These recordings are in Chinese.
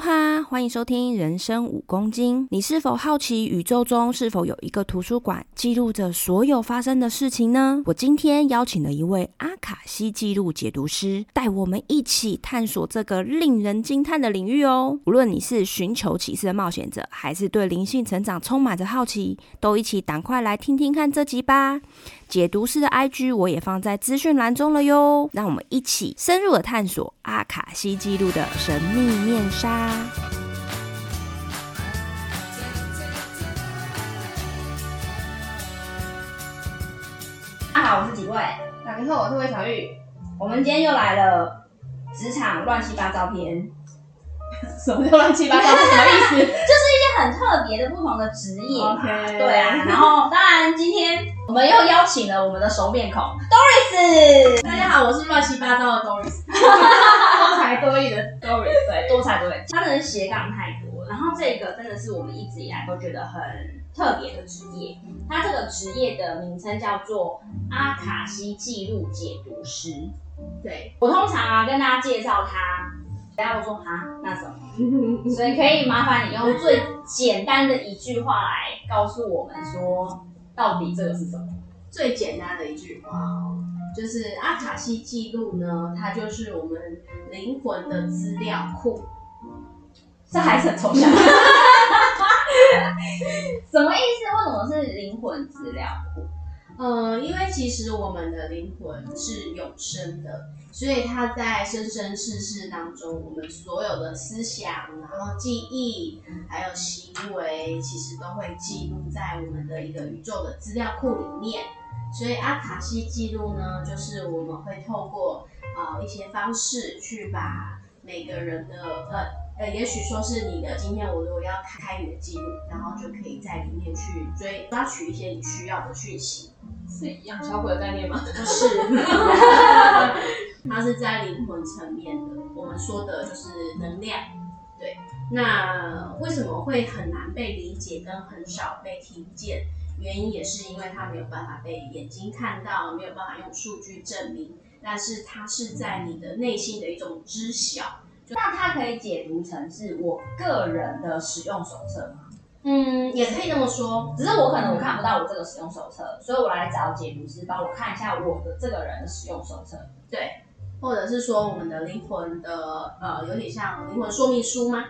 哈欢迎收听人生五公斤。你是否好奇宇宙中是否有一个图书馆记录着所有发生的事情呢？我今天邀请了一位阿卡西记录解读师，带我们一起探索这个令人惊叹的领域哦。无论你是寻求启示的冒险者，还是对灵性成长充满着好奇，都一起赶快来听听看这集吧。解读师的 IG 我也放在资讯栏中了哟，让我们一起深入的探索阿卡西记录的神秘面纱。大家好，我是几位？大家好，我是魏小玉。我们今天又来了职场乱七八糟篇。什么叫乱七八糟？是什么意思？就是一些很特别的不同的职业嘛。Okay. 对啊，然后当然今天我们又邀请了我们的熟面孔 Doris。大家好，我是乱七八糟的 Doris。多才多艺的 Doris，对，多才多艺。他的斜杠太多，然后这个真的是我们一直以来都觉得很特别的职业。他这个职业的名称叫做阿卡西记录解读师。对，我通常啊跟大家介绍他。然后我说哈，那什么？所以可以麻烦你用最简单的一句话来告诉我们说，到底这个是什么？最简单的一句话哦，就是阿卡西记录呢，它就是我们灵魂的资料库。这还是很抽象。什么意思？为什么是灵魂资料库？呃，因为其实我们的灵魂是永生的，所以它在生生世世当中，我们所有的思想、然后记忆，还有行为，其实都会记录在我们的一个宇宙的资料库里面。所以阿卡西记录呢，就是我们会透过呃一些方式去把每个人的呃。呃，也许说是你的，今天我如果要开开你的记录，然后就可以在里面去追抓取一些你需要的讯息，是一样小鬼的概念吗？不是，它是在灵魂层面的，我们说的就是能量。对，那为什么会很难被理解跟很少被听见？原因也是因为它没有办法被眼睛看到，没有办法用数据证明，但是它是在你的内心的一种知晓。那它可以解读成是我个人的使用手册吗？嗯，也可以这么说。只是我可能我看不到我这个使用手册，所以我来找解读师帮我看一下我的这个人的使用手册。对，或者是说我们的灵魂的呃，有点像灵魂说明书吗？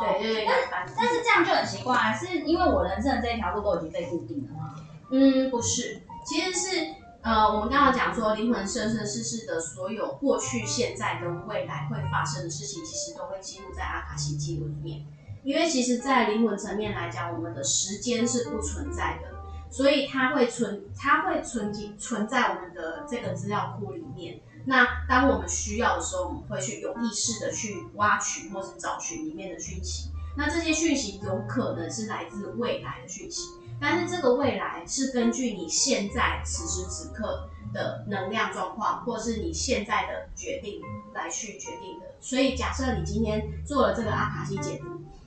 对对对。但但是这样就很奇怪，是因为我人生的这一条路都已经被固定了吗？嗯，不是，其实是。呃，我们刚刚讲说，灵魂生生世世的所有过去、现在跟未来会发生的事情，其实都会记录在阿卡西记录里面。因为其实，在灵魂层面来讲，我们的时间是不存在的，所以它会存，它会存进存在我们的这个资料库里面。那当我们需要的时候，我们会去有意识的去挖取或是找寻里面的讯息。那这些讯息有可能是来自未来的讯息。但是这个未来是根据你现在此时此刻的能量状况，或是你现在的决定来去决定的。所以假设你今天做了这个阿卡西解读，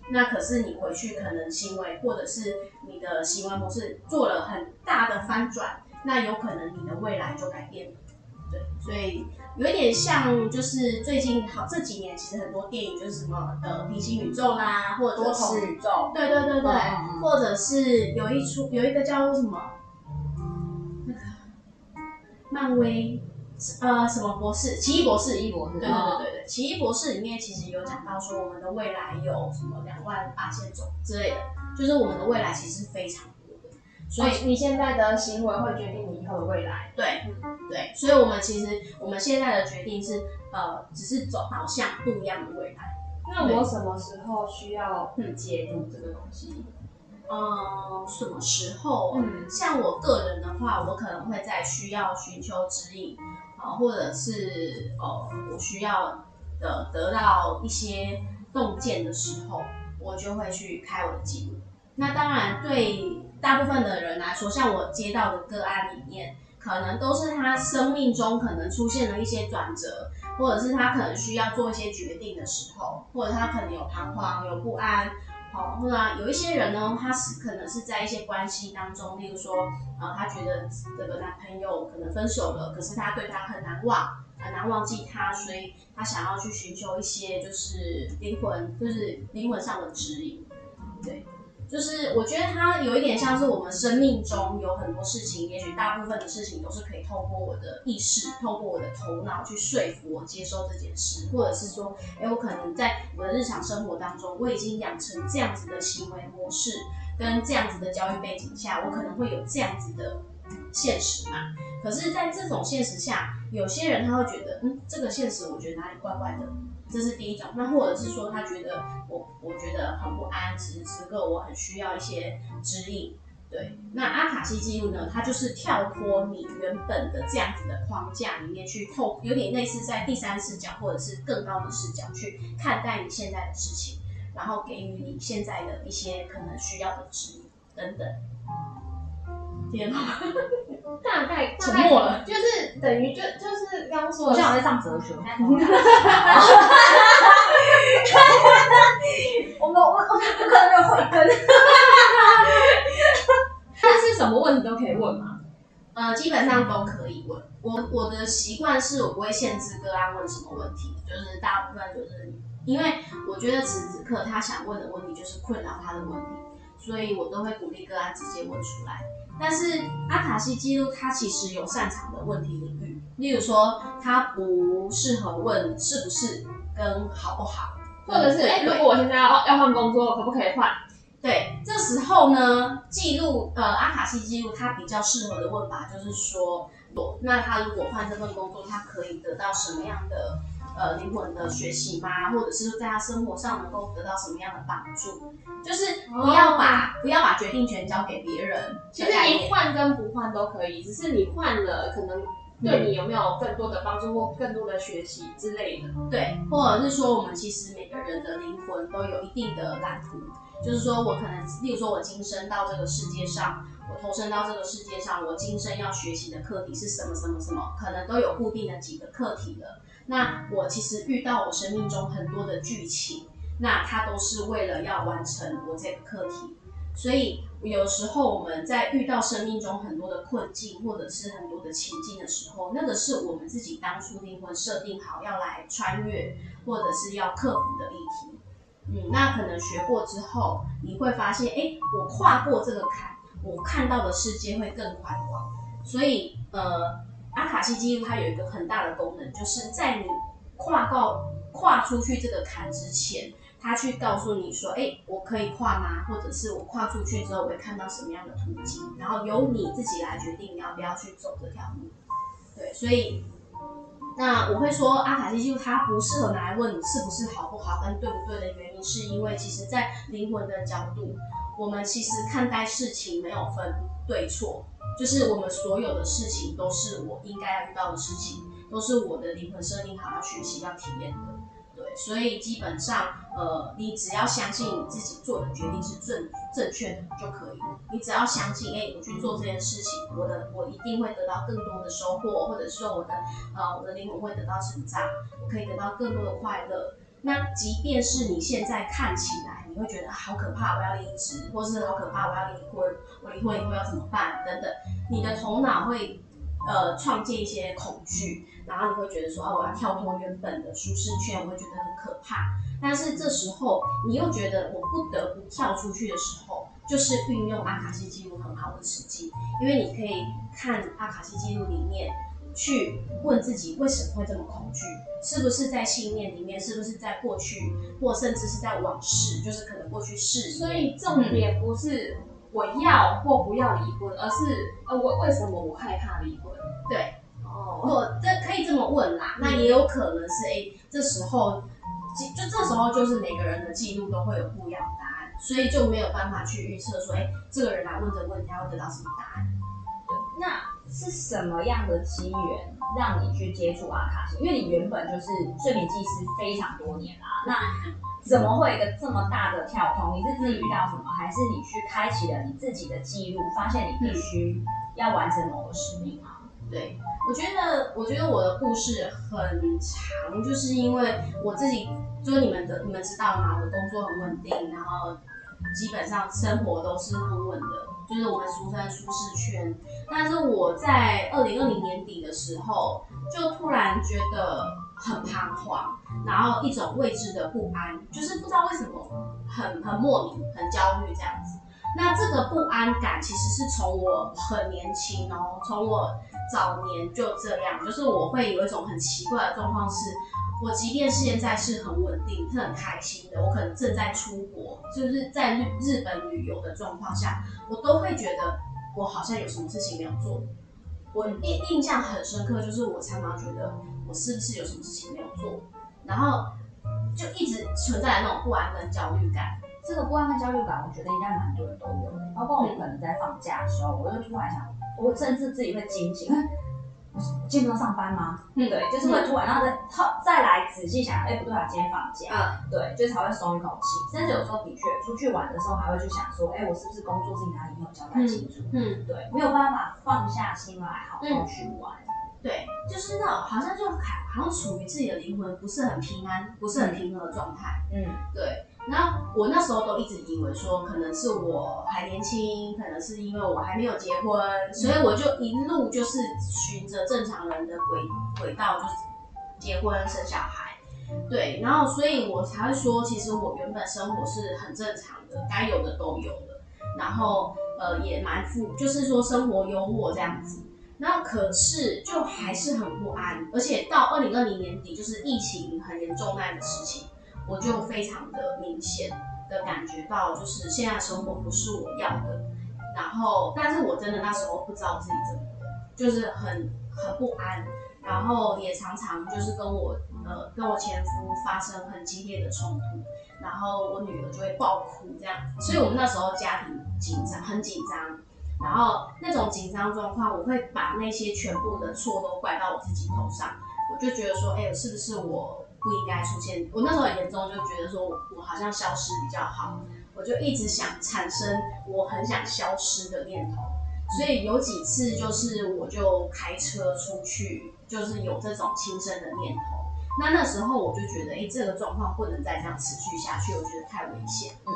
那可是你回去可能行为或者是你的行为模式做了很大的翻转，那有可能你的未来就改变了。对，所以。有一点像，就是最近好这几年，其实很多电影就是什么的平行宇宙啦，或者是多重宇宙，对对对对，嗯、或者是有一出有一个叫做什么那个漫威呃什么博士，奇异博士，奇异博士，对对对对对，奇异博士里面其实有讲到说，我们的未来有什么两万八千种之类的，就是我们的未来其实非常。所以你现在的行为会决定你以后的未来。对，对，所以我们其实我们现在的决定是，呃，只是走导向不一样的未来。那我什么时候需要介入这个东西？嗯，什么时候？嗯，像我个人的话，我可能会在需要寻求指引，啊、呃，或者是呃，我需要的得到一些洞见的时候，我就会去开我的记录。那当然对。大部分的人来说，像我接到的个案里面，可能都是他生命中可能出现了一些转折，或者是他可能需要做一些决定的时候，或者他可能有彷徨、有不安，好，或者有一些人呢，他是可能是在一些关系当中，例如说，呃，他觉得这个男朋友可能分手了，可是他对他很难忘，很难忘记他，所以他想要去寻求一些就是灵魂，就是灵魂上的指引。对，就是我觉得他有一点像是我们生命中有很多事情，也许大部分的事情都是可以透过我的意识，透过我的头脑去说服我接受这件事，或者是说，哎，我可能在我的日常生活当中，我已经养成这样子的行为模式，跟这样子的教育背景下，我可能会有这样子的现实嘛。可是，在这种现实下，有些人他会觉得，嗯，这个现实我觉得哪里怪怪的，这是第一种。那或者是说，他觉得我我觉得很不安，此时此刻我很需要一些指引。对，那阿卡西记录呢，它就是跳脱你原本的这样子的框架里面去透，有点类似在第三视角或者是更高的视角去看待你现在的事情，然后给予你现在的一些可能需要的指引等等。天哪！大概沉默了，就是等于就就是刚刚说的，我像在上哲学。我们我我我可能没有慧根。但是什么问题都可以问吗？呃，基本上都可以问。我我的习惯是我不会限制个案问什么问题，就是大部分就是因为我觉得此时此刻他想问的问题就是困扰他的问题，所以我都会鼓励个案直接问出来。但是阿卡西记录它其实有擅长的问题领域，例如说它不适合问是不是跟好不好，或者是哎、欸，如果我现在要要换工作，可不可以换？对，这时候呢，记录呃阿卡西记录它比较适合的问法就是说，那他如果换这份工作，他可以得到什么样的？呃，灵魂的学习吗？或者是说在他生活上能够得到什么样的帮助？就是不要把、哦、不要把决定权交给别人。其实你换跟不换都可以，只是你换了，可能对你有没有更多的帮助或更多的学习之类的。对，或者是说，我们其实每个人的灵魂都有一定的蓝图，就是说我可能，例如说我今生到这个世界上，我投身到这个世界上，我今生要学习的课题是什么什么什么，可能都有固定的几个课题的。那我其实遇到我生命中很多的剧情，那它都是为了要完成我这个课题，所以有时候我们在遇到生命中很多的困境或者是很多的情境的时候，那个是我们自己当初灵魂设定好要来穿越或者是要克服的议题。嗯，那可能学过之后，你会发现，哎，我跨过这个坎，我看到的世界会更宽广。所以，呃。阿卡西记录它有一个很大的功能，就是在你跨到跨出去这个坎之前，它去告诉你说：“哎、我可以跨吗？或者是我跨出去之后我会看到什么样的途径？然后由你自己来决定你要不要去走这条路。”对，所以那我会说阿卡西记录它不适合拿来问你是不是好不好跟对不对的原因，是因为其实在灵魂的角度，我们其实看待事情没有分对错。就是我们所有的事情都是我应该要遇到的事情，都是我的灵魂设定好要学习要体验的，对，所以基本上，呃，你只要相信你自己做的决定是正正确的就可以了。你只要相信，哎、我去做这件事情，我的我一定会得到更多的收获，或者是说我的呃我的灵魂会得到成长，我可以得到更多的快乐。那即便是你现在看起来，你会觉得好可怕，我要离职，或是好可怕，我要离婚，我离婚以后要怎么办？等等，你的头脑会呃创建一些恐惧，然后你会觉得说，哦，我要跳脱原本的舒适圈，我会觉得很可怕。但是这时候你又觉得我不得不跳出去的时候，就是运用阿卡西记录很好的时机，因为你可以看阿卡西记录里面。去问自己为什么会这么恐惧？是不是在信念里面？是不是在过去，或甚至是在往事？就是可能过去式。所以重点不是我要或不要离婚，而是呃我为什么我害怕离婚？对，哦，我这可以这么问啦。那也有可能是哎、欸，这时候就这时候就是每个人的记录都会有不一样的答案，所以就没有办法去预测说，哎、欸，这个人来问这个问题，他会得到什么答案？对，那。是什么样的机缘让你去接触阿卡西？因为你原本就是睡眠技师非常多年啦，那怎么会一个这么大的跳通？你是自己遇到什么，还是你去开启了你自己的记录，发现你必须要完成某个使命啊？对，我觉得，我觉得我的故事很长，就是因为我自己，就是你们的，你们知道吗？我工作很稳定，然后。基本上生活都是很稳的，就是我们俗称舒适圈。但是我在二零二零年底的时候，就突然觉得很彷徨，然后一种未知的不安，就是不知道为什么很很莫名、很焦虑这样子。那这个不安感其实是从我很年轻哦，从我早年就这样，就是我会有一种很奇怪的状况是。我即便现在是很稳定、是很开心的，我可能正在出国，就是在日日本旅游的状况下，我都会觉得我好像有什么事情没有做。我印印象很深刻，就是我常常觉得我是不是有什么事情没有做，然后就一直存在那种不安跟焦虑感。这个不安跟焦虑感，我觉得应该蛮多人都有。包括我可能在放假的时候，我就突然想，我甚至自己会惊醒。今天要上班吗？嗯，对，就是会突然，然后再再来仔细想，哎，不对啊，今天放假，嗯，对，就才会松一口气。甚至有时候的确出去玩的时候，还会去想说，哎，我是不是工作自己哪里没有交代清楚？嗯，对，没有办法放下心来好好去玩。对，就是那种好像就好像处于自己的灵魂不是很平安，不是很平和的状态。嗯，对。然后我那时候都一直以为说，可能是我还年轻，可能是因为我还没有结婚，所以我就一路就是循着正常人的轨轨道，就是结婚生小孩，对，然后所以我才会说，其实我原本生活是很正常的，该有的都有了，然后呃也蛮富，就是说生活优渥这样子，然后可是就还是很不安，而且到二零二零年底，就是疫情很严重那样的事情。我就非常的明显的感觉到，就是现在生活不是我要的，然后，但是我真的那时候不知道自己怎么了，就是很很不安，然后也常常就是跟我呃跟我前夫发生很激烈的冲突，然后我女儿就会爆哭这样，所以我们那时候家庭紧张，很紧张，然后那种紧张状况，我会把那些全部的错都怪到我自己头上，我就觉得说，哎、是不是我？不应该出现。我那时候很严重，就觉得说我我好像消失比较好，我就一直想产生我很想消失的念头。所以有几次就是我就开车出去，就是有这种轻生的念头。那那时候我就觉得，哎、这个状况不能再这样持续下去，我觉得太危险。嗯，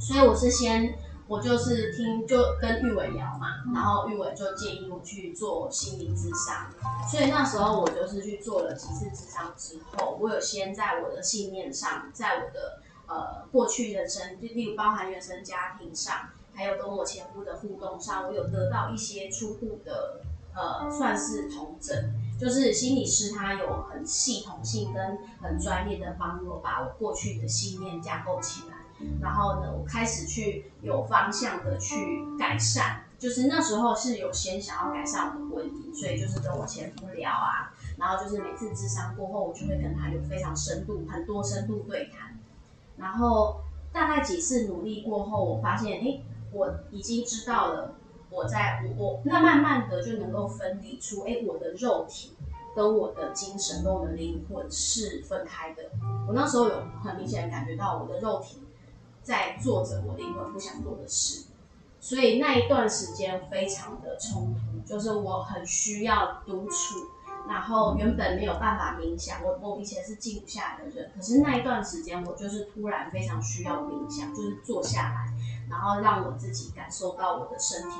所以我是先。我就是听就跟玉伟聊嘛，然后玉伟就建议我去做心理咨商，所以那时候我就是去做了几次咨商之后，我有先在我的信念上，在我的呃过去人生，就例如包含原生家庭上，还有跟我前夫的互动上，我有得到一些初步的呃算是同整，就是心理师他有很系统性跟很专业的帮我把我过去的信念架构起来。然后呢，我开始去有方向的去改善，就是那时候是有先想要改善我的婚姻，所以就是跟我前夫聊啊，然后就是每次咨商过后，我就会跟他有非常深度、很多深度对谈。然后大概几次努力过后，我发现，哎，我已经知道了，我在我我那慢慢的就能够分离出，哎，我的肉体跟我的精神跟我的灵魂是分开的。我那时候有很明显感觉到我的肉体。在做着我灵魂不想做的事，所以那一段时间非常的冲突，就是我很需要独处，然后原本没有办法冥想，我我以前是静不下来的人，可是那一段时间我就是突然非常需要冥想，就是坐下来，然后让我自己感受到我的身体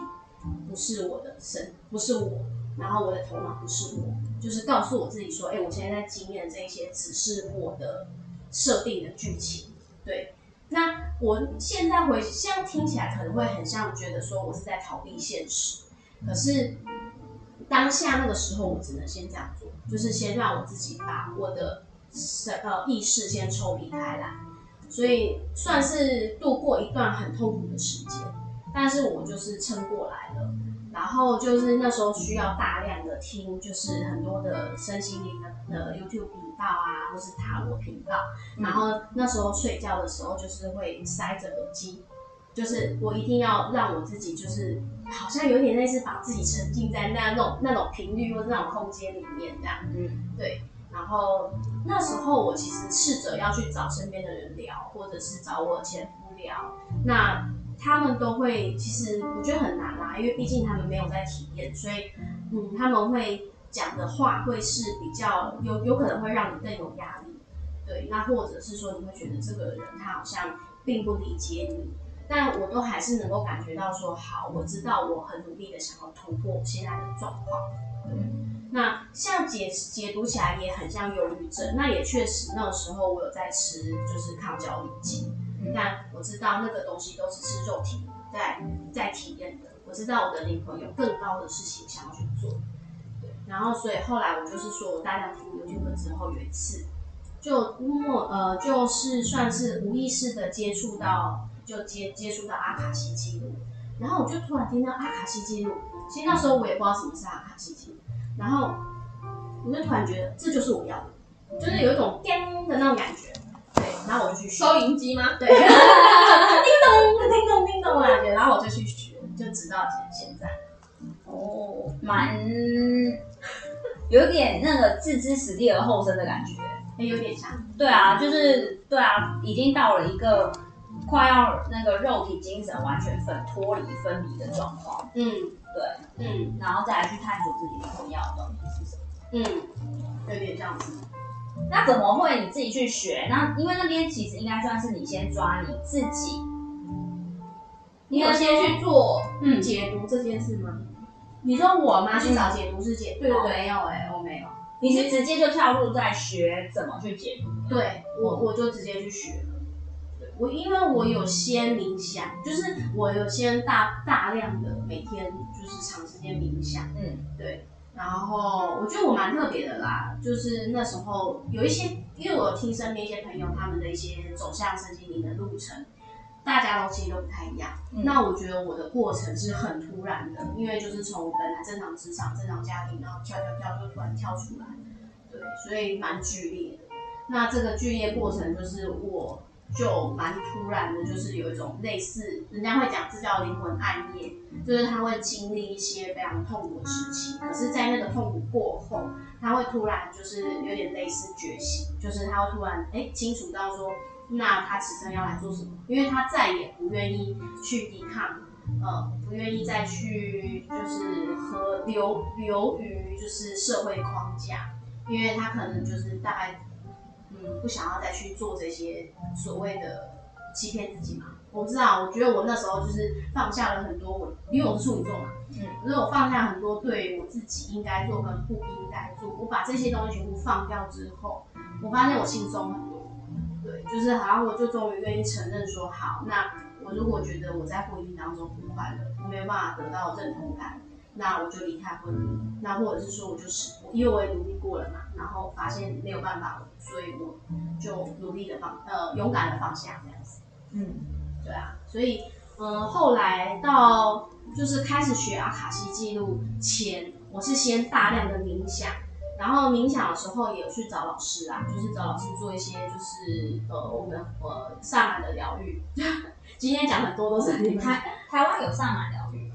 不是我的身，不是我，然后我的头脑不是我，就是告诉我自己说，哎，我现在在经验这些只是我的设定的剧情，对。那我现在回，现在听起来可能会很像觉得说我是在逃避现实，可是当下那个时候我只能先这样做，就是先让我自己把我的神呃意识先抽离开来，所以算是度过一段很痛苦的时间，但是我就是撑过来了。然后就是那时候需要大量的听，就是很多的身心灵的的 YouTube 道啊，或是塔罗频道。然后那时候睡觉的时候，就是会塞着耳机，就是我一定要让我自己，就是好像有点类似把自己沉浸在那那种那种频率或者那种空间里面这样。嗯，对。然后那时候我其实试着要去找身边的人聊，或者是找我前夫聊。那他们都会，其实我觉得很难啦，因为毕竟他们没有在体验，所以，嗯，他们会讲的话会是比较有有可能会让你更有压力，对，那或者是说你会觉得这个人他好像并不理解你，但我都还是能够感觉到说，好，我知道我很努力的想要突破现在的状况。对，那像解解读起来也很像忧郁症，那也确实那个时候我有在吃就是抗焦虑剂，但我知道那个东西都只是肉体在在体验的，我知道我的灵魂有更高的事情想要去做。然后，所以后来我就是说，我大量听 YouTube 之后，有一次就默呃，就是算是无意识的接触到，就接接触到阿卡西记录，然后我就突然听到阿卡西记录，其实那时候我也不知道什么是阿卡西记录，然后我就突然觉得这就是我要的，就是有一种叮的那种感觉，对，然后我就去学收银机吗？对，叮咚叮咚叮咚的感觉，然后我就去学，就直到现现在，哦，蛮。有点那个置之死地而后生的感觉，也有点像。对啊，就是对啊，已经到了一个快要那个肉体精神完全分脱离分离的状况。嗯，对，嗯，然后再来去探索自己灵魂要的东西是什么。嗯，有点这样子。那怎么会你自己去学？那因为那边其实应该算是你先抓你自己，你要先去做嗯解读这件事吗？你说我吗？去找解读师解读？对对对，没有哎，我没有。你是直接就跳入在学怎么去解读？对，我我就直接去学。对，我因为我有先冥想，就是我有先大大量的每天就是长时间冥想。嗯，对。然后我觉得我蛮特别的啦，就是那时候有一些，因为我有听身边一些朋友他们的一些走向身心灵的路程。大家都其实都不太一样，嗯、那我觉得我的过程是很突然的，因为就是从本来正常职场、正常家庭，然后跳跳跳就突然跳出来，对，所以蛮剧烈的。那这个剧烈过程就是我就蛮突然的，就是有一种类似人家会讲这叫灵魂暗夜，就是他会经历一些非常痛苦的事情，可是，在那个痛苦过后，他会突然就是有点类似觉醒，就是他会突然哎、欸、清楚到说。那他此生要来做什么？因为他再也不愿意去抵抗，呃，不愿意再去就是和流流于就是社会框架，因为他可能就是大概嗯不想要再去做这些所谓的欺骗自己嘛。我不知道，我觉得我那时候就是放下了很多我，因为我是处女座嘛，嗯，所以我放下很多对我自己应该做跟不应该做，我把这些东西全部放掉之后，我发现我轻松很多。对，就是好像我就终于愿意承认说，好，那我如果觉得我在婚姻当中不快乐，我没有办法得到认同感，那我就离开婚姻。那或者是说，我就是因为我也努力过了嘛，然后发现没有办法，所以我就努力的放，呃，勇敢的放下这样子。嗯，对啊，所以，嗯、呃，后来到就是开始学阿卡西记录前，我是先大量的冥想。然后冥想的时候也有去找老师啊，就是找老师做一些就是呃我们呃萨满的疗愈。今天讲很多都是台台湾有萨满疗愈，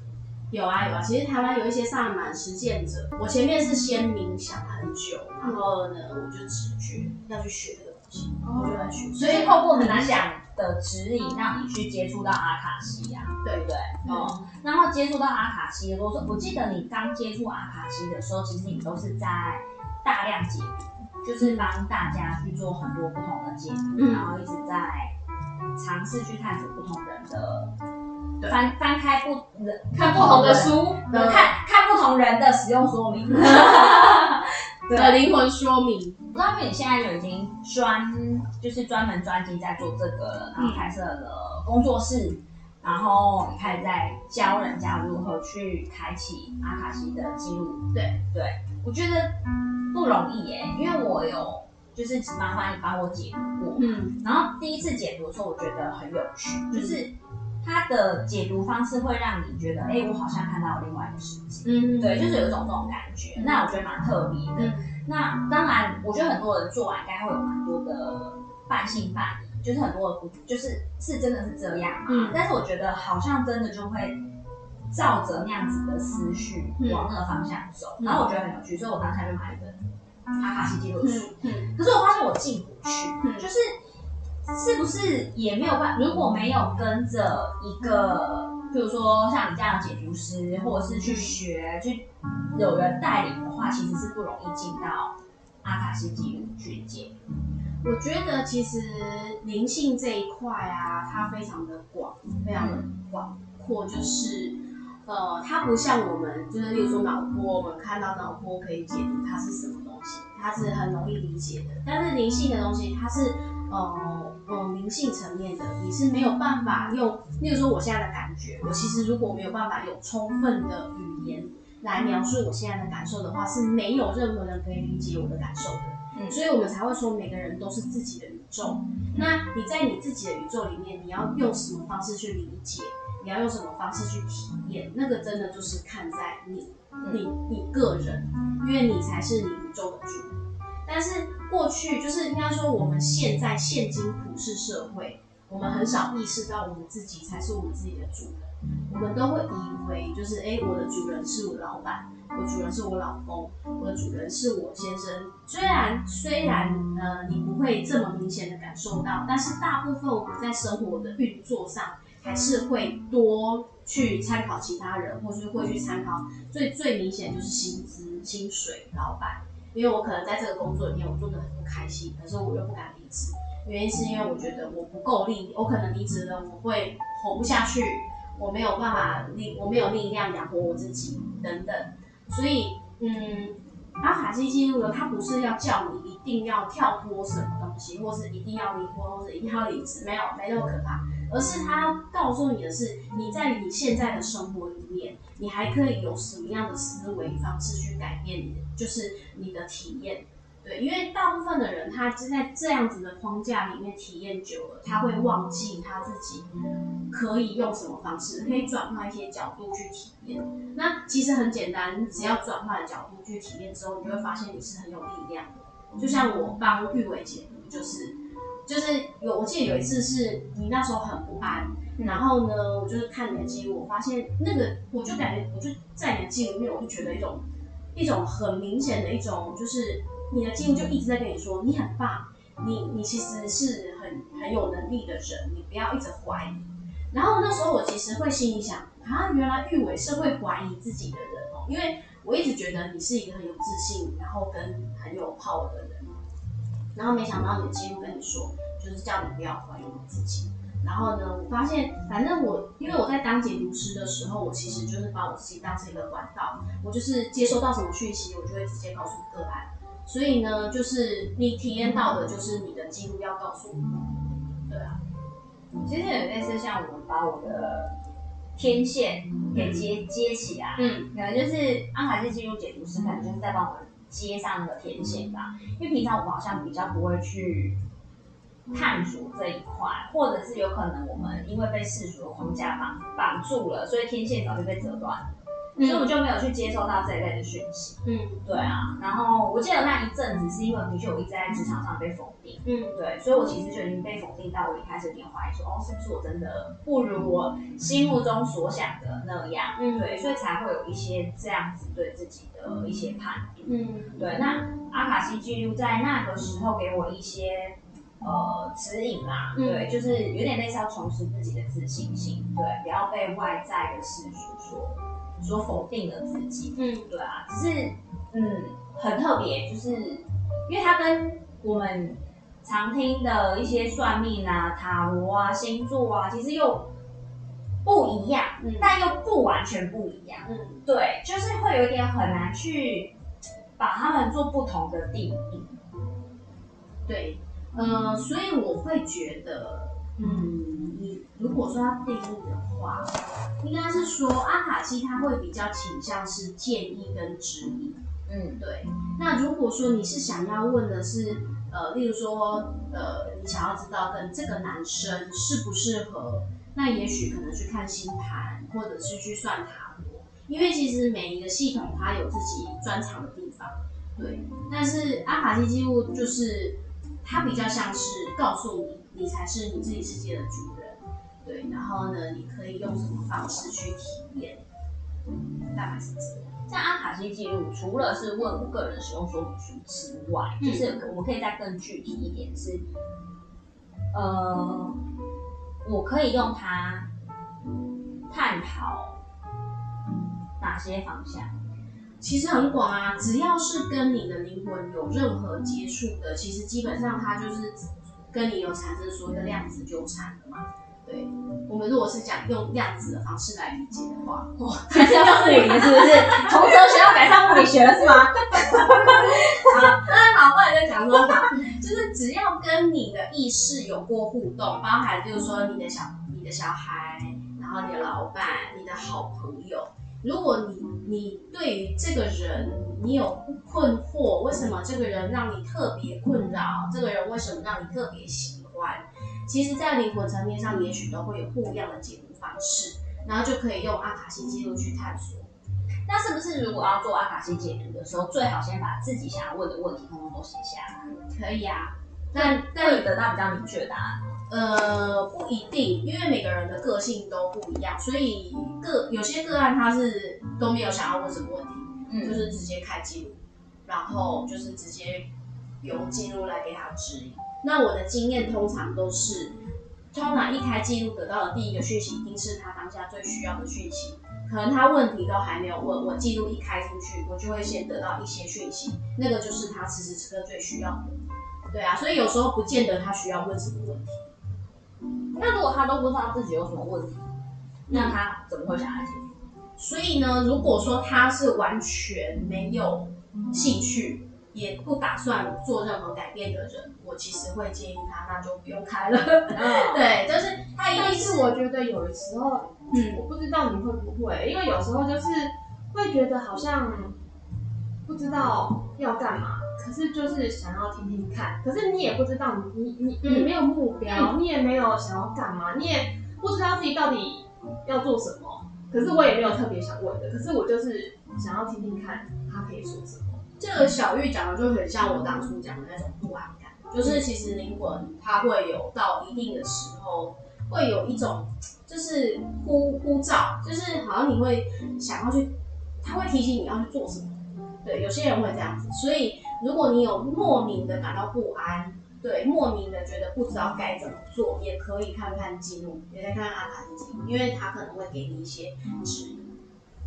有啊有啊。其实台湾有一些萨满实践者。我前面是先冥想很久，然后呢我就直觉要去学这个东西，然后就来学。所以透过冥想的指引，让你去接触到阿卡西呀、啊，对不对？哦，然后接触到阿卡西的时候，我记得你刚接触阿卡西的时候，其实你都是在。大量解读，就是帮大家去做很多不同的解读，嗯、然后一直在尝试去探索不同人的翻翻开不人看不同的书，看看不同人的使用说明，的灵魂说明。不知道你现在就已经专就是专门专辑在做这个了，然后开设了工作室，嗯、然后你开始在教人家如何去开启阿卡西的记录。对对，我觉得。不容易耶，因为我有就是麻烦你帮我解读过，嗯，然后第一次解读的时候，我觉得很有趣，嗯、就是它的解读方式会让你觉得，哎、欸，我好像看到另外一个世界，嗯，对，就是有一种这种感觉，嗯、那我觉得蛮特别的。嗯、那当然，我觉得很多人做完应该会有蛮多的半信半疑，就是很多的不，就是是真的是这样嘛，嗯，但是我觉得好像真的就会。照着那样子的思绪往那个方向走，嗯、然后我觉得很有趣，所以我当下就买一本阿卡西记录书。嗯。嗯、可是我发现我进不去，嗯、就是是不是也没有办法？如果没有跟着一个，比如说像你这样的解读师，或者是去学，去有人带领的话，其实是不容易进到阿卡西记录去解？我觉得其实灵性这一块啊，它非常的广，非常的广阔，就是呃，它不像我们，就是例如说脑波，我们看到脑波可以解读它是什么东西，它是很容易理解的。但是灵性的东西，它是呃呃灵性层面的，你是没有办法用，例如说我现在的感觉，我其实如果没有办法有充分的语言来描述我现在的感受的话，是没有任何人可以理解我的感受的。嗯，所以我们才会说每个人都是自己的宇宙。那你在你自己的宇宙里面，你要用什么方式去理解？你要用什么方式去体验？那个真的就是看在你、你、你个人，因为你才是你宇宙的主。但是过去就是应该说，我们现在现今普世社会，我们很少意识到我们自己才是我们自己的主人。我们都会以为就是，哎，我的主人是我老板。我主人是我老公，我的主人是我先生。虽然虽然呃，你不会这么明显的感受到，但是大部分我们在生活的运作上，还是会多去参考其他人，或是会去参考最最明显就是薪资、薪水、老板。因为我可能在这个工作里面我做得很不开心，可是我又不敢离职，原因是因为我觉得我不够力，我可能离职了我会活不下去，我没有办法力，我没有力量养活我自己等等。所以，嗯，阿卡西记录呢，它不是要叫你一定要跳脱什么东西，或是一定要离婚，或者一定要离职，没有，没那么可怕。而是它告诉你的是，你在你现在的生活里面，你还可以有什么样的思维方式去改变你，就是你的体验。对，因为大部分的人，他是在这样子的框架里面体验久了，他会忘记他自己可以用什么方式，可以转换一些角度去体验。那其实很简单，你只要转换角度去体验之后，你就会发现你是很有力量的。就像我帮玉伟解读，就是就是有，我记得有一次是你那时候很不安，然后呢，我就是看你的记录，我发现那个，我就感觉，我就在你的记录里面，我就觉得一种一种很明显的一种就是。你的记录就一直在跟你说，你很棒，你你其实是很很有能力的人，你不要一直怀疑。然后那时候我其实会心里想，啊，原来玉伟是会怀疑自己的人哦，因为我一直觉得你是一个很有自信，然后跟很有 power 的人。然后没想到你的记录跟你说，就是叫你不要怀疑你自己。然后呢，我发现，反正我因为我在当解读师的时候，我其实就是把我自己当成一个管道，我就是接收到什么讯息，我就会直接告诉个案。所以呢，就是你体验到的，就是你的记录要告诉你，对啊。其实有类似像我们把我的天线给接接起来，嗯，可能就是安卡西记录解读师，可能就是在帮我们接上那个天线吧。因为平常我们好像比较不会去探索这一块，或者是有可能我们因为被世俗的框架绑绑住了，所以天线早就被折断了。所以我就没有去接收到这一类的讯息。嗯，对啊。然后我记得那一阵子是因为的确我一直在职场上被否定。嗯，对。所以我其实就已经被否定到我一开始有点怀疑说，哦，是不是我真的不如我心目中所想的那样？嗯，对。所以才会有一些这样子对自己的一些判断。嗯，对。那阿卡西记录在那个时候给我一些呃指引啦。对，就是有点类似要重拾自己的自信心。对，不要被外在的世俗所。所否定了自己，嗯，对啊，只是，嗯，很特别，就是因为它跟我们常听的一些算命啊、塔罗啊、星座啊，其实又不一样，嗯，但又不完全不一样，嗯，对，就是会有点很难去把它们做不同的定义，对，呃，所以我会觉得，嗯，你如果说要定义的话。应该是说阿卡西他会比较倾向是建议跟指引，嗯，对。那如果说你是想要问的是，呃，例如说，呃，你想要知道跟这个男生适不适合，那也许可能去看星盘，或者是去算塔罗，因为其实每一个系统它有自己专长的地方，对。但是阿卡西记录就是它比较像是告诉你，你才是你自己世界的主人。对，然后呢，你可以用什么方式去体验？大概是这样。像阿卡西记录，除了是问我个人使用说明书之外，嗯、就是我们可以再更具体一点是，是呃，我可以用它探讨哪些方向？其实很广啊，只要是跟你的灵魂有任何接触的，其实基本上它就是跟你有产生所谓的量子纠缠的嘛。对，我们如果是讲用量子的方式来理解的话，哇，还是要物理是不是？从哲学要改上物理学了是吗？好，那好，后来再讲说，就是只要跟你的意识有过互动，包含就是说你的小、你的小孩，然后你的老板、你的好朋友，如果你你对于这个人你有困惑，为什么这个人让你特别困扰？这个人为什么让你特别喜欢？其实，在灵魂层面上，也许都会有不一样的解读方式，然后就可以用阿卡西记录去探索。那是不是如果要做阿卡西解读的时候，最好先把自己想要问的问题通通都写下来？可以啊，但但你得到比较明确的答案。呃，不一定，因为每个人的个性都不一样，所以个有些个案他是都没有想要问什么问题，嗯，就是直接开记录，然后就是直接由记录来给他指引。那我的经验通常都是，通常一开记录得到的第一个讯息，一定是他当下最需要的讯息。可能他问题都还没有问，我记录一开出去，我就会先得到一些讯息，那个就是他此时此刻最需要的。对啊，所以有时候不见得他需要问什么问题。那如果他都不知道自己有什么问题，那他怎么会想来解决？所以呢，如果说他是完全没有兴趣。也不打算做任何改变的人，我其实会建议他，那就不用开了。Oh. 对，就是他一定是我觉得有的时候，嗯，我不知道你会不会，因为有时候就是会觉得好像不知道要干嘛，可是就是想要听听看，可是你也不知道你你你没有目标，嗯，你也没有想要干嘛，你也不知道自己到底要做什么。可是我也没有特别想问的，可是我就是想要听听看他可以说什么。这个小玉讲的就很像我当初讲的那种不安感，就是其实灵魂它会有到一定的时候，会有一种就是呼呼召，就是好像你会想要去，他会提醒你要去做什么。对，有些人会这样子，所以如果你有莫名的感到不安，对，莫名的觉得不知道该怎么做，也可以看看记录，也可以看看阿卡西记录，因为他可能会给你一些指引。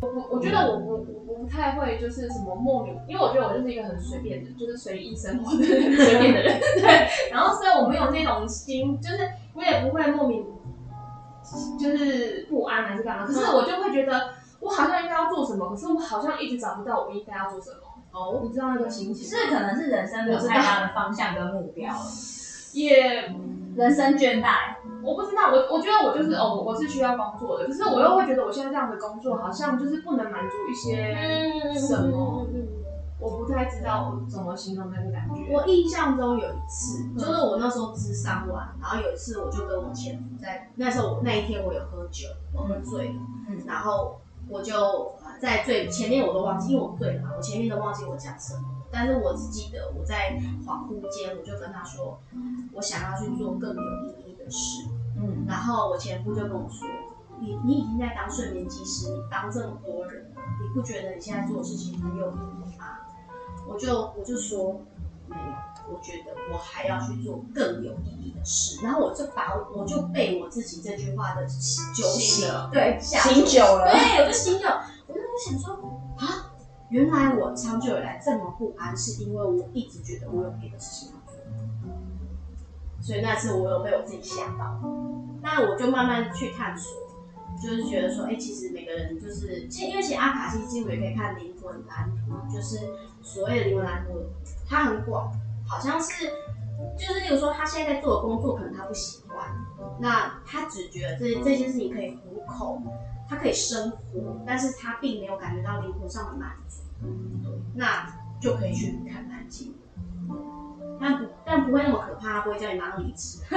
我我觉得我不我不太会就是什么莫名，因为我觉得我就是一个很随便的，就是随意生活的随便的人，对。然后所以我没有那种心，就是我也不会莫名就是不安还是干嘛。可是我就会觉得我好像应该要做什么，可是我好像一直找不到我应该要做什么。哦，不知道那个心情？是可能是人生没有太大的方向跟目标了，也人生倦怠。我不知道，我我觉得我就是哦，我是需要工作的，可是我又会觉得我现在这样的工作好像就是不能满足一些什么，我不太知道怎么形容那个感觉。我印象中有一次，就是我那时候咨商完，然后有一次我就跟我前夫在那时候我那一天我有喝酒，我喝醉了，然后我就在最前面我都忘记，因为我醉了嘛，我前面都忘记我讲什么，但是我只记得我在恍惚间我就跟他说，我想要去做更有意义的事。嗯，然后我前夫就跟我说：“你你已经在当睡眠技师，你帮这么多人，你不觉得你现在做的事情很有意义吗？”我就我就说：“没有，我觉得我还要去做更有意义的事。”然后我就把我就被我自己这句话的酒醒了，对，醒酒了，对，我就心久，我就想说啊，原来我长久以来这么不安，是因为我一直觉得我有别的事情要做。所以那次我有被我自己吓到，那我就慢慢去探索，就是觉得说，哎、其实每个人就是，其实因为其实阿卡西记录也可以看灵魂蓝图，就是所谓的灵魂蓝图，它很广，好像是，就是例如说他现在在做的工作可能他不喜欢，那他只觉得这这件事情可以糊口，他可以生活，但是他并没有感觉到灵魂上的满足，对，那就可以去看看记录。但不，但不会那么可怕，不会叫你马上离职。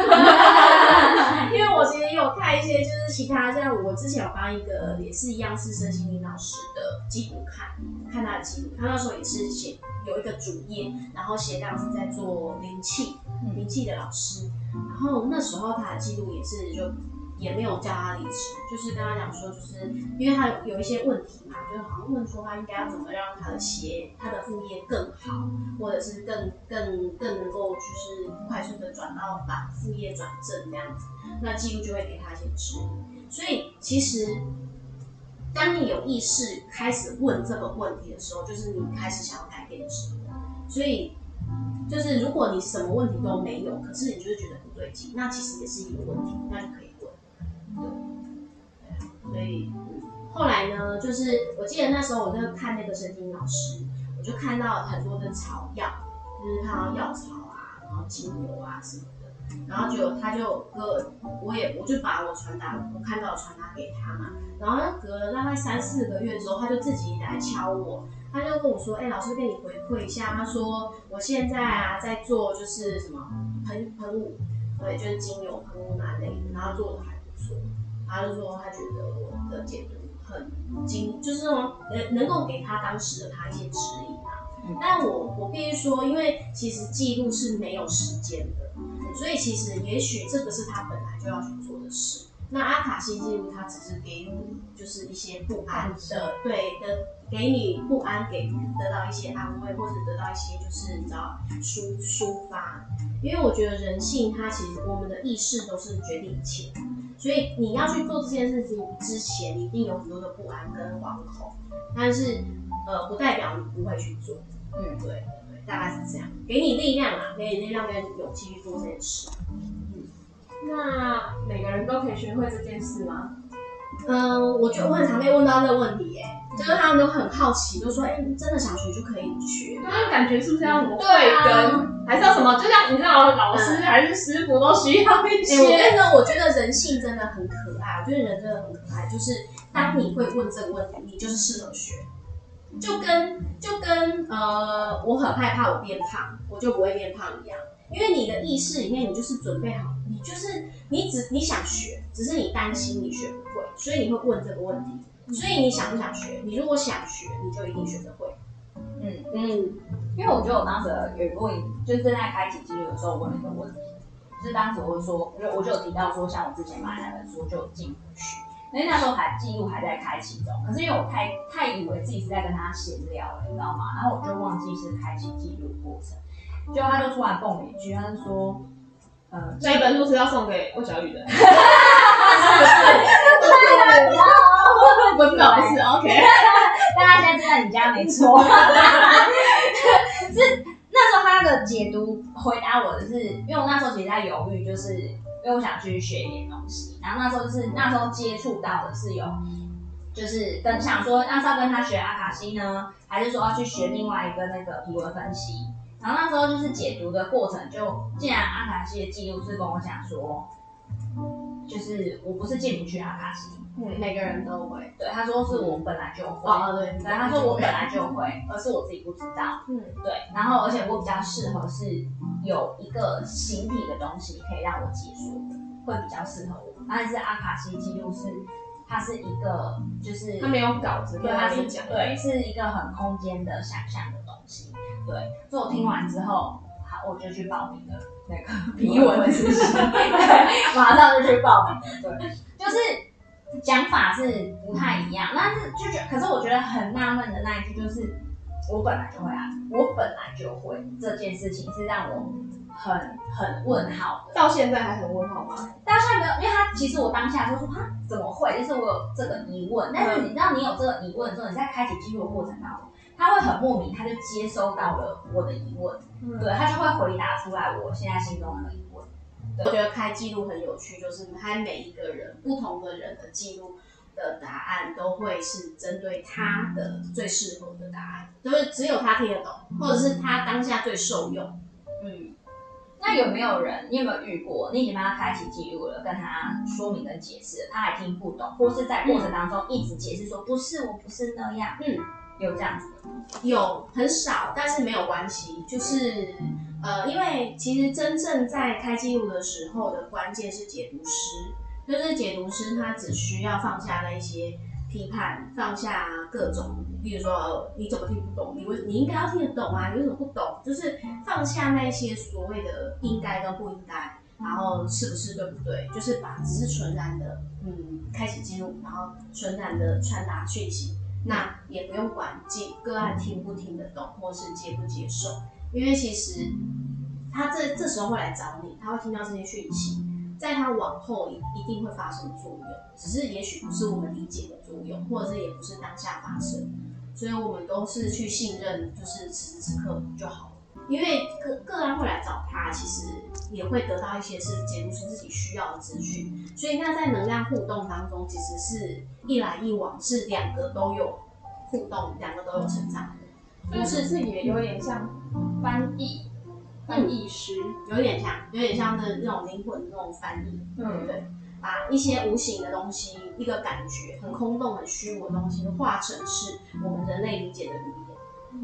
因为我其实也有看一些，就是其他像我之前有帮一个也是一样是身心灵老师的记录看，看他的记录，他那时候也是写有一个主页，然后写当是在做灵气，灵气的老师，然后那时候他的记录也是就。也没有叫他离职，就是跟他讲说，就是因为他有一些问题嘛，就是好像问说他应该要怎么让他的鞋、他的副业更好，或者是更更更能够就是快速的转到把副业转正这样子，那记录就会给他一些指引。所以其实当你有意识开始问这个问题的时候，就是你开始想要改变的时候。所以，就是如果你什么问题都没有，可是你就是觉得不对劲，那其实也是一个问题，那就可以。对，所以、后来呢，就是我记得那时候我在看那个神经老师，我就看到很多的草药，就是看到药草啊，然后精油啊什么的。然后就他就隔，我也我就把我传达我看到传达给他嘛。然后隔了大概三四个月之后，他就自己来敲我，他就跟我说：“哎、老师跟你回馈一下。”他说：“我现在啊在做就是什么喷喷雾，对，就是精油喷雾那类，然后做的还不错。”他就说他觉得我的解读很精，就是能能够给他当时的他一些指引啊。但我我必须说，因为其实记录是没有时间的。所以其实也许这个是他本来就要去做的事。那阿卡西记录，它只是给你就是一些不安的，对的，给你不安，给得到一些安慰，或者得到一些就是你知道抒抒发。因为我觉得人性它其实我们的意识都是决定一切，所以你要去做这件事情之前，你一定有很多的不安跟惶恐，但是呃不代表你不会去做。嗯，对。大概是这样，给你力量啊，给你力量跟勇气去做这件事。嗯，那每个人都可以学会这件事吗？嗯，我觉得我很常被问到这个问题，哎，就是他们都很好奇，就说，哎，真的想学就可以学。那感觉是不是要什么慧根，还是要什么？就像你知道，老师还是师傅都需要一些。我觉得人性真的很可爱，我觉得人真的很可爱，就是当你会问这个问题，你就是适合学。就跟就跟呃，我很害怕我变胖，我就不会变胖一样。因为你的意识里面，你就是准备好，你就是你只你想学，只是你担心你学不会，所以你会问这个问题。所以你想不想学？你如果想学，你就一定学得会。嗯嗯，因为我觉得我当时有一个问题，就是正在开启记录的时候问了一个问题，就是当时我就说，因为我就有提到说，像我之前买那本书就有进不去。因为那时候还记录还在开启中，可是因为我太太以为自己是在跟他闲聊了，你知道吗？然后我就忘记是开启记录过程，就他就突然蹦了一句，他就说：“呃，这一本书是要送给魏小雨的。”哈哈哈哈哈！不知道是 OK，大家现在知道你家没错。是那时候他的解读回答我的是，因为我那时候其实在犹豫，就是。因为我想去学一点东西，然后那时候就是那时候接触到的是有，就是跟想说那时候跟他学阿卡西呢，还是说要去学另外一个那个图文分析，然后那时候就是解读的过程，就既然阿卡西的记录是跟我讲说，就是我不是进不去阿卡西，嗯，每个人都会，对，他说是我本来就会，哦对，对，他说我本来就会，而是我自己不知道，嗯，对，然后而且我比较适合是。有一个形体的东西可以让我解说，会比较适合我。但是阿卡西记录是，它是一个，就是它没有稿子，对，它是讲，对，是一个很空间的想象的。对，所以我听完之后，好，我就去报名了那个皮纹分析，马上就去报名了。对，就是讲法是不太一样，但是就觉得，可是我觉得很纳闷的那一句就是。我本来就会啊，我本来就会这件事情是让我很很问号的，到现在还很问号吗？到现在没有，因为他其实我当下就说啊怎么会，就是我有这个疑问。但是你知道你有这个疑问的时候，你在开启记录的过程当中，他会很莫名，他就接收到了我的疑问，嗯、对，他就会回答出来我现在心中的疑问。我觉得开记录很有趣，就是开每一个人不同的人的记录。的答案都会是针对他的最适合的答案，都、就是只有他听得懂，或者是他当下最受用。嗯，那有没有人？你有没有遇过？你已经帮他开启记录了，跟他说明跟解释，他还听不懂，或是在过程当中一直解释说不是，我不是那样。嗯，有这样子的？有很少，但是没有关系。就是呃，因为其实真正在开记录的时候的关键是解读师。就是解读师，他只需要放下那一些批判，放下各种，比如说你怎么听不懂，你为你应该要听得懂啊，你为什么不懂？就是放下那些所谓的应该跟不应该，然后是不是对不对？就是把只是纯然的嗯开启记录，然后纯然的传达讯息，那也不用管个个案听不听得懂，或是接不接受，因为其实他这这时候会来找你，他会听到这些讯息。在他往后一一定会发生作用，只是也许不是我们理解的作用，或者是也不是当下发生，所以我们都是去信任，就是此时此刻就好。因为个个案会来找他，其实也会得到一些是解读师自己需要的资讯，所以那在能量互动当中，其实是一来一往，是两个都有互动，两个都有成长，就是是也有点像翻译，翻译师，有点像，有点像那那种灵魂那种翻译，对不，对，把一些无形的东西，一个感觉很空洞、很虚无的东西，化成是我们人类理解的语言。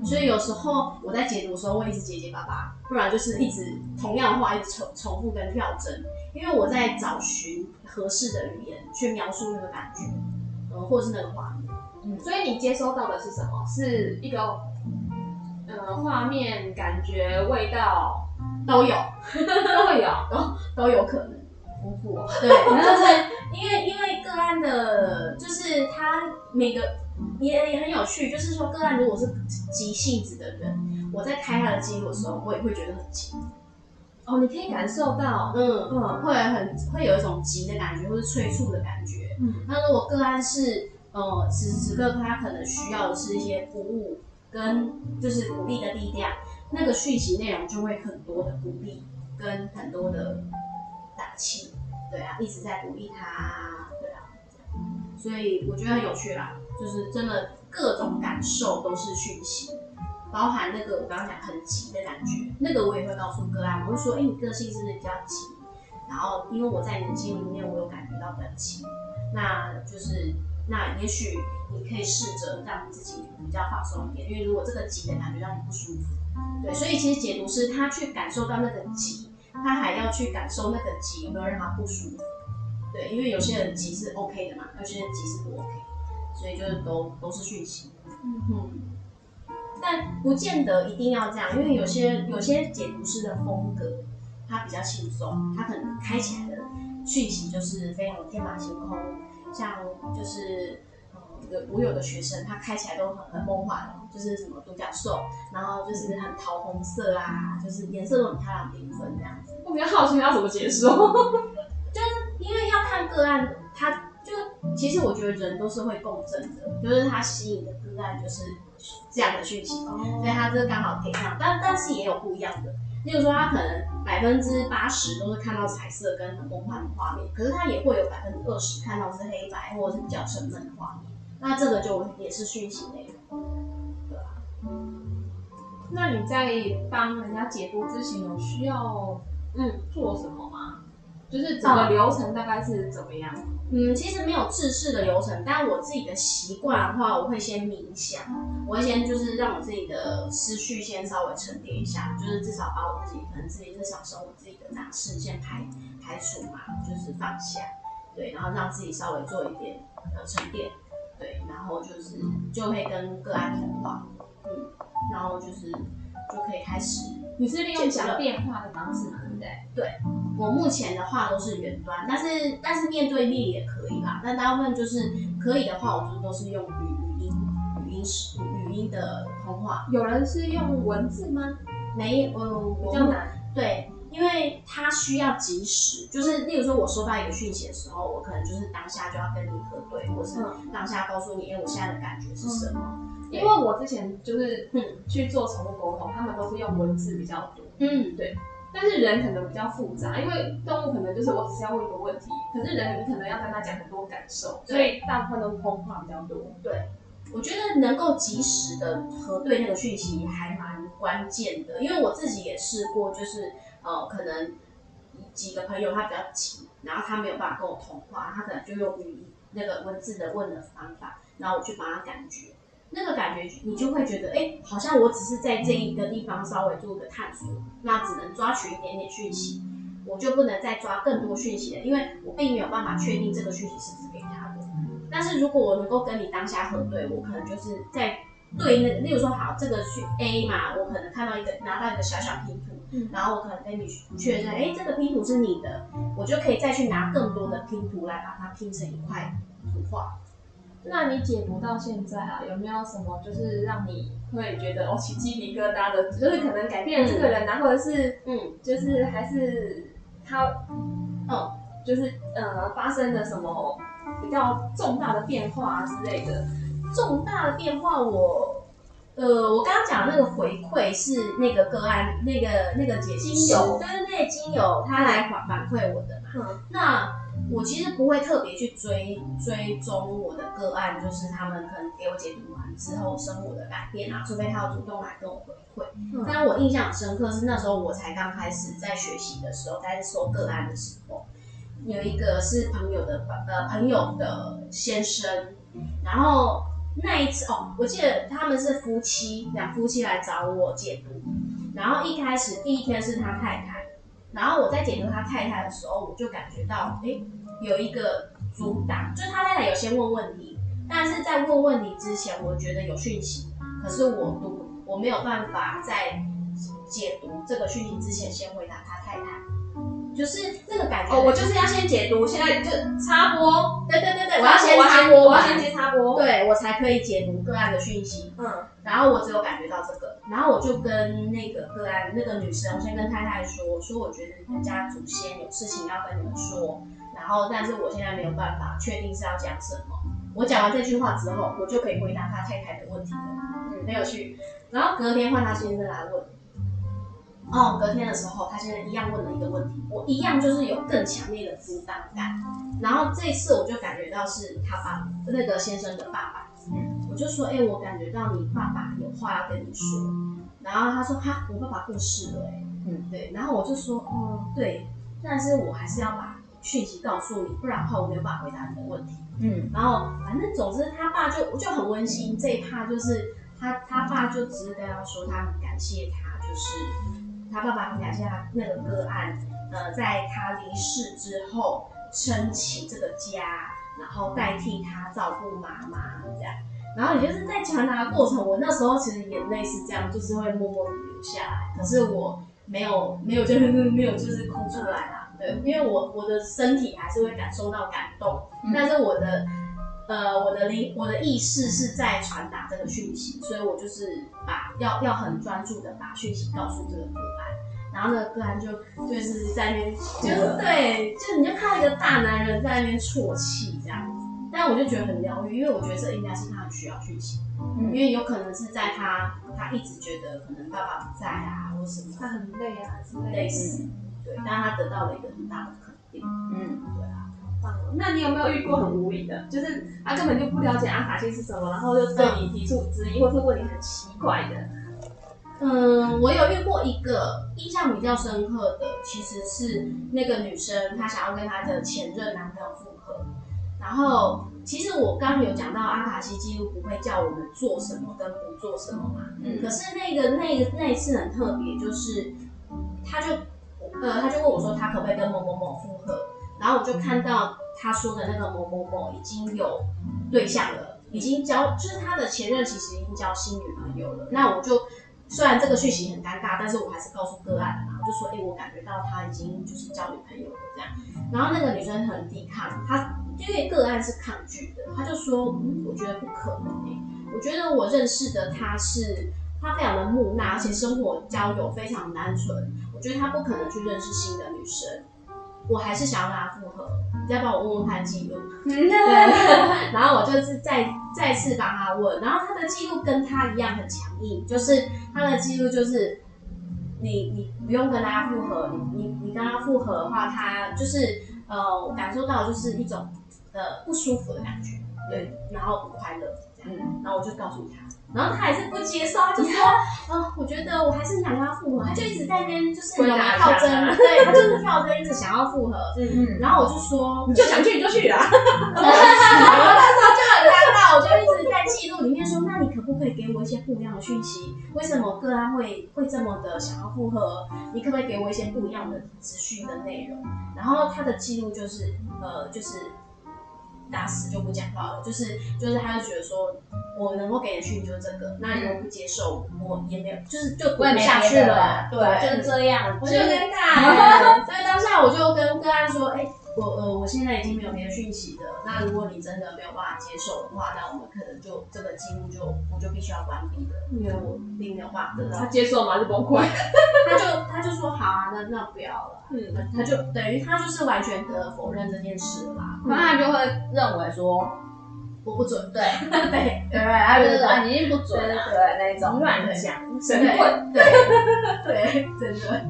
所以有时候我在解读的时候会一直结结巴巴，不然就是一直同样的话一直重重复跟跳针，因为我在找寻合适的语言去描述那个感觉，嗯，或者是那个画面。嗯，所以你接收到的是什么？是一个呃画面、感觉、味道都有，都会有，都都有可能。丰富，对，就是 因为因为个案的，就是他每个。也也很有趣，就是说个案如果是急性子的人，我在开他的记录的时候，我也会觉得很急。哦，你可以感受到，嗯嗯，会很会有一种急的感觉，或是催促的感觉。嗯，那如果个案是，呃，此时此刻他可能需要的是一些鼓舞跟就是鼓励的力量，那个讯息内容就会很多的鼓励跟很多的打气。对啊，一直在鼓励他，对啊，所以我觉得很有趣啦。就是真的各种感受都是讯息，包含那个我刚刚讲很急的感觉，那个我也会告诉个案，我会说，哎、你个性是不是比较急？然后因为我在你的记录里面，我有感觉到比较急，那就是那也许你可以试着让自己比较放松一点，因为如果这个急的感觉让你不舒服，对，所以其实解读师他去感受到那个急，他还要去感受那个急有没有让他不舒服，对，因为有些人急是 OK 的嘛，有些人急是不 OK。所以就是都都是讯息，嗯哼，但不见得一定要这样，因为有些有些解读师的风格，他比较轻松，他可能开起来的讯息就是非常天马行空，像就是嗯有我有的学生，他开起来都很很梦幻，就是什么独角兽，然后就是很桃红色啊，就是颜色都很漂亮缤纷这样子。我比较好奇他怎么解说，就是因为要看个案他。就其实我觉得人都是会共振的，就是他吸引的个案就是这样的讯息，所以他这刚好可以看到，但但是也有不一样的，例如说他可能百分之八十都是看到彩色跟很梦幻的画面，可是他也会有百分之二十看到是黑白或者是比较沉闷的画面，那这个就也是讯息内容，对吧？那你在帮人家解读之前有需要嗯做什么吗？就是整个流程大概是怎么样？嗯，其实没有制式的流程，但我自己的习惯的话，我会先冥想，我会先就是让我自己的思绪先稍微沉淀一下，就是至少把我自己可能自己日常生活自己的杂事先排排除嘛，就是放下，对，然后让自己稍微做一点呃沉淀，对，然后就是就会跟个案通话，嗯，然后就是就可以开始。你是利用讲电话的方式吗？对？我目前的话都是远端，但是但是面对面也可以啦。但大部分就是可以的话，我就都是用语语音语音语音的通话。有人是用文字吗？没，嗯，比较难。对，因为它需要及时，就是例如说我收到一个讯息的时候，我可能就是当下就要跟你核对，或是当下告诉你，哎，我现在的感觉是什么。嗯因为我之前就是嗯去做宠物沟通，他们都是用文字比较多，嗯对，但是人可能比较复杂，因为动物可能就是我只是要问一个问题，可是人你可能要跟他讲很多感受，所以大部分都是通话比较多。对，我觉得能够及时的核对那个讯息还蛮关键的，因为我自己也试过，就是呃可能几个朋友他比较急，然后他没有办法跟我通话，他可能就用语音那个文字的问的方法，然后我去帮他感觉。那个感觉，你就会觉得，哎、好像我只是在这一个地方稍微做个探索，那只能抓取一点点讯息，我就不能再抓更多讯息了，因为我并没有办法确定这个讯息是不是给他的。但是如果我能够跟你当下核对，我可能就是在对那个，例如说，好，这个是 A 嘛，我可能看到一个拿到一个小小拼图，然后我可能跟你确认，哎、这个拼图是你的，我就可以再去拿更多的拼图来把它拼成一块图画。那你解读到现在啊，有没有什么就是让你会觉得哦起鸡皮疙瘩的，就是可能改变了这个人啊，嗯、或者是嗯，就是还是他，嗯，就是呃发生了什么比较重大的变化之类的？重大的变化我，我呃，我刚刚讲的那个回馈是那个个案，那个那个姐精油，对对对，精油他来反反馈我的嘛。嗯，那我其实不会特别去追追踪我的个案，就是他们可能给我解读完之后生活的改变啊，除非他要主动来跟我回馈。嗯，但我印象很深刻是那时候我才刚开始在学习的时候，在收个案的时候，有一个是朋友的呃朋友的先生，然后。那一次哦，我记得他们是夫妻，两夫妻来找我解读。然后一开始第一天是他太太，然后我在解读他太太的时候，我就感觉到，哎，有一个阻挡，就是他太太有先问问题，但是在问问题之前，我觉得有讯息，可是我读我没有办法在解读这个讯息之前先回答他太太。就是这个感觉哦，我就是要先解读，现在就插播，对对对对，我要先插播，我要先接插播，对我才可以解读个案的讯息。嗯，然后我只有感觉到这个，然后我就跟那个个案那个女生，我先跟太太说，说我觉得你们家祖先有事情要跟你们说，然后但是我现在没有办法确定是要讲什么。我讲完这句话之后，我就可以回答他太太的问题了。嗯，很有趣。然后隔天换他先生来问。哦，隔天的时候，他现在一样问了一个问题，我一样就是有更强烈的负担感。然后这一次我就感觉到是他爸那个先生的爸爸，嗯，我就说，哎、欸，我感觉到你爸爸有话要跟你说。然后他说，哈，我爸爸过世了，哎，嗯，对。然后我就说，哦，对，但是我还是要把讯息告诉你，不然的话我没有办法回答你的问题。嗯，然后反正总之他爸就就很温馨，这一趴就是他他爸就只是跟他说，他很感谢他，就是。他爸爸很感谢他那个个案，呃，在他离世之后撑起这个家，然后代替他照顾妈妈这样。然后也就是在传达的过程，我那时候其实眼泪是这样，就是会默默的流下来。可是我没有没有就是 没有就是哭出来啦，对，因为我我的身体还是会感受到感动，但是我的。呃，我的灵，我的意识是在传达这个讯息，所以我就是把要要很专注的把讯息告诉这个个案，然后呢，个案就就是在那边，就是对，就你就看到一个大男人在那边啜泣这样子，但我就觉得很疗愈，因为我觉得这应该是他很需要讯息，嗯，因为有可能是在他他一直觉得可能爸爸不在啊，或什么，他很累啊之类的，类似，对，但他得到了一个很大的肯定，嗯，对啊。那你有没有遇过很无理的，就是他根本就不了解阿卡西是什么，然后就对你提出质疑，或是问你很奇怪的？嗯，我有遇过一个印象比较深刻的，其实是那个女生，她想要跟她的前任男朋友复合。然后，其实我刚刚有讲到阿卡西记录不会叫我们做什么跟不做什么嘛。嗯。可是那个那个那一次很特别，就是他就呃他就问我说，他可不可以跟某某某复合？然后我就看到。他说的那个某某某已经有对象了，已经交，就是他的前任其实已经交新女朋友了。那我就虽然这个讯息很尴尬，但是我还是告诉个案了嘛，我就说，哎、欸，我感觉到他已经就是交女朋友了这样。然后那个女生很抵抗，她因为个案是抗拒的，她就说，嗯，我觉得不可能诶、欸，我觉得我认识的他是他非常的木讷，而且生活交友非常单纯，我觉得他不可能去认识新的女生。我还是想要跟他复合，你再帮我问问他记录。对，然后我就是再再次帮他问，然后他的记录跟他一样很强硬，就是他的记录就是你你不用跟他复合，你你你跟他复合的话，他就是呃我感受到就是一种呃不舒服的感觉，对，然后不快乐这样，然后我就告诉他。然后他还是不接受，他就说：“啊、哦，我觉得我还是想跟他复合。”他就一直在那边就是跳针，对，他就是跳针，一直想要复合。嗯嗯。然后我就说：“你就想去你就去啦。”然后那时候就很尴尬，我就一直在记录里面说：“那你可不可以给我一些不一样的讯息？为什么个案会会这么的想要复合？你可不可以给我一些不一样的资讯的内容？”然后他的记录就是呃，就是。打死就不讲话了，就是就是，他就觉得说，我能够给的讯息就是这个，那你如果不接受，我也没有，就是就过不下去了，对，就是这样，我就尴尬。所以当下我就跟个案说，哎、欸，我呃，我现在已经没有别的讯息的。那如果你真的没有办法接受的话，那我们可能就这个记录就我就必须要关闭了，因为我并没有办法得到。他接受吗？就崩溃。他就他就说好啊，那那不要了。嗯，他就等于他就是完全的否认这件事了嘛。那、嗯、他就会认为说我不准，对对 对，对他就是说你已经不准了，对，对那种乱讲神棍，对对，真的。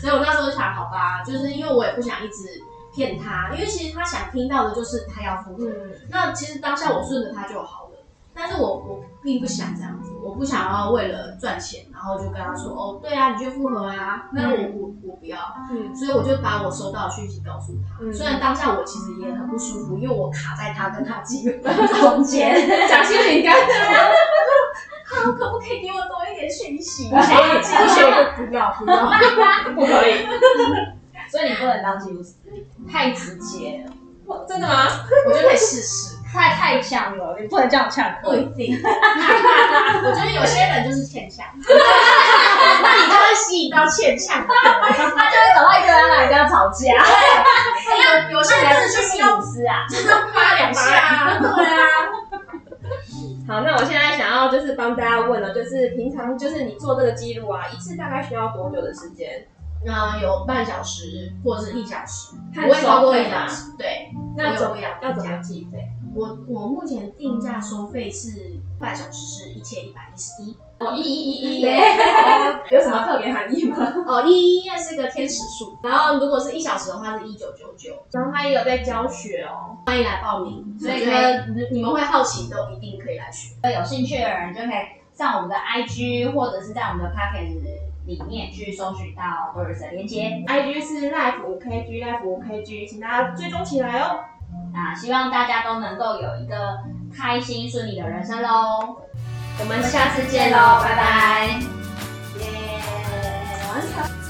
所以我那时候想，好吧，就是因为我也不想一直。骗他，因为其实他想听到的就是他要复合。嗯、那其实当下我顺着他就好了，但是我我并不想这样子，我不想要为了赚钱，然后就跟他说，哦，对啊，你就复合啊。那我、嗯、我我不要，嗯，所以我就把我收到的讯息告诉他。嗯、虽然当下我其实也很不舒服，因为我卡在他跟他几个中间，讲心情感。他可不可以给我多一点讯息？不行，不要不要，不可以。所以你不能当记录师，太直接了。真的吗？我觉得可以试试。太太呛了，你不能这样呛。不一定。我觉得有些人就是欠呛，那你就会吸引到欠呛，他就会找到一个人来跟他吵架。有有些人是去公司啊，就是啪两下。对啊。好，那我现在想要就是帮大家问了，就是平常就是你做这个记录啊，一次大概需要多久的时间？那有半小时或者是一小时，不会超过一小时。对，那怎么样？要怎么计费？我我目前定价收费是半小时是一千一百一十一。哦，一一一一耶！有什么特别含义吗？哦，一一一是个天使数，然后如果是一小时的话是一九九九。然后他也有在教学哦，欢迎来报名。所以觉得你们会好奇都一定可以来学。有兴趣的人就可以上我们的 IG 或者是在我们的 Podcast 里面去搜寻到我们的链接，IG 是 life5kg，life5kg，请大家追踪起来哦。那希望大家都能够有一个开心顺利的人生喽。我们下次见喽，拜拜。耶，完成。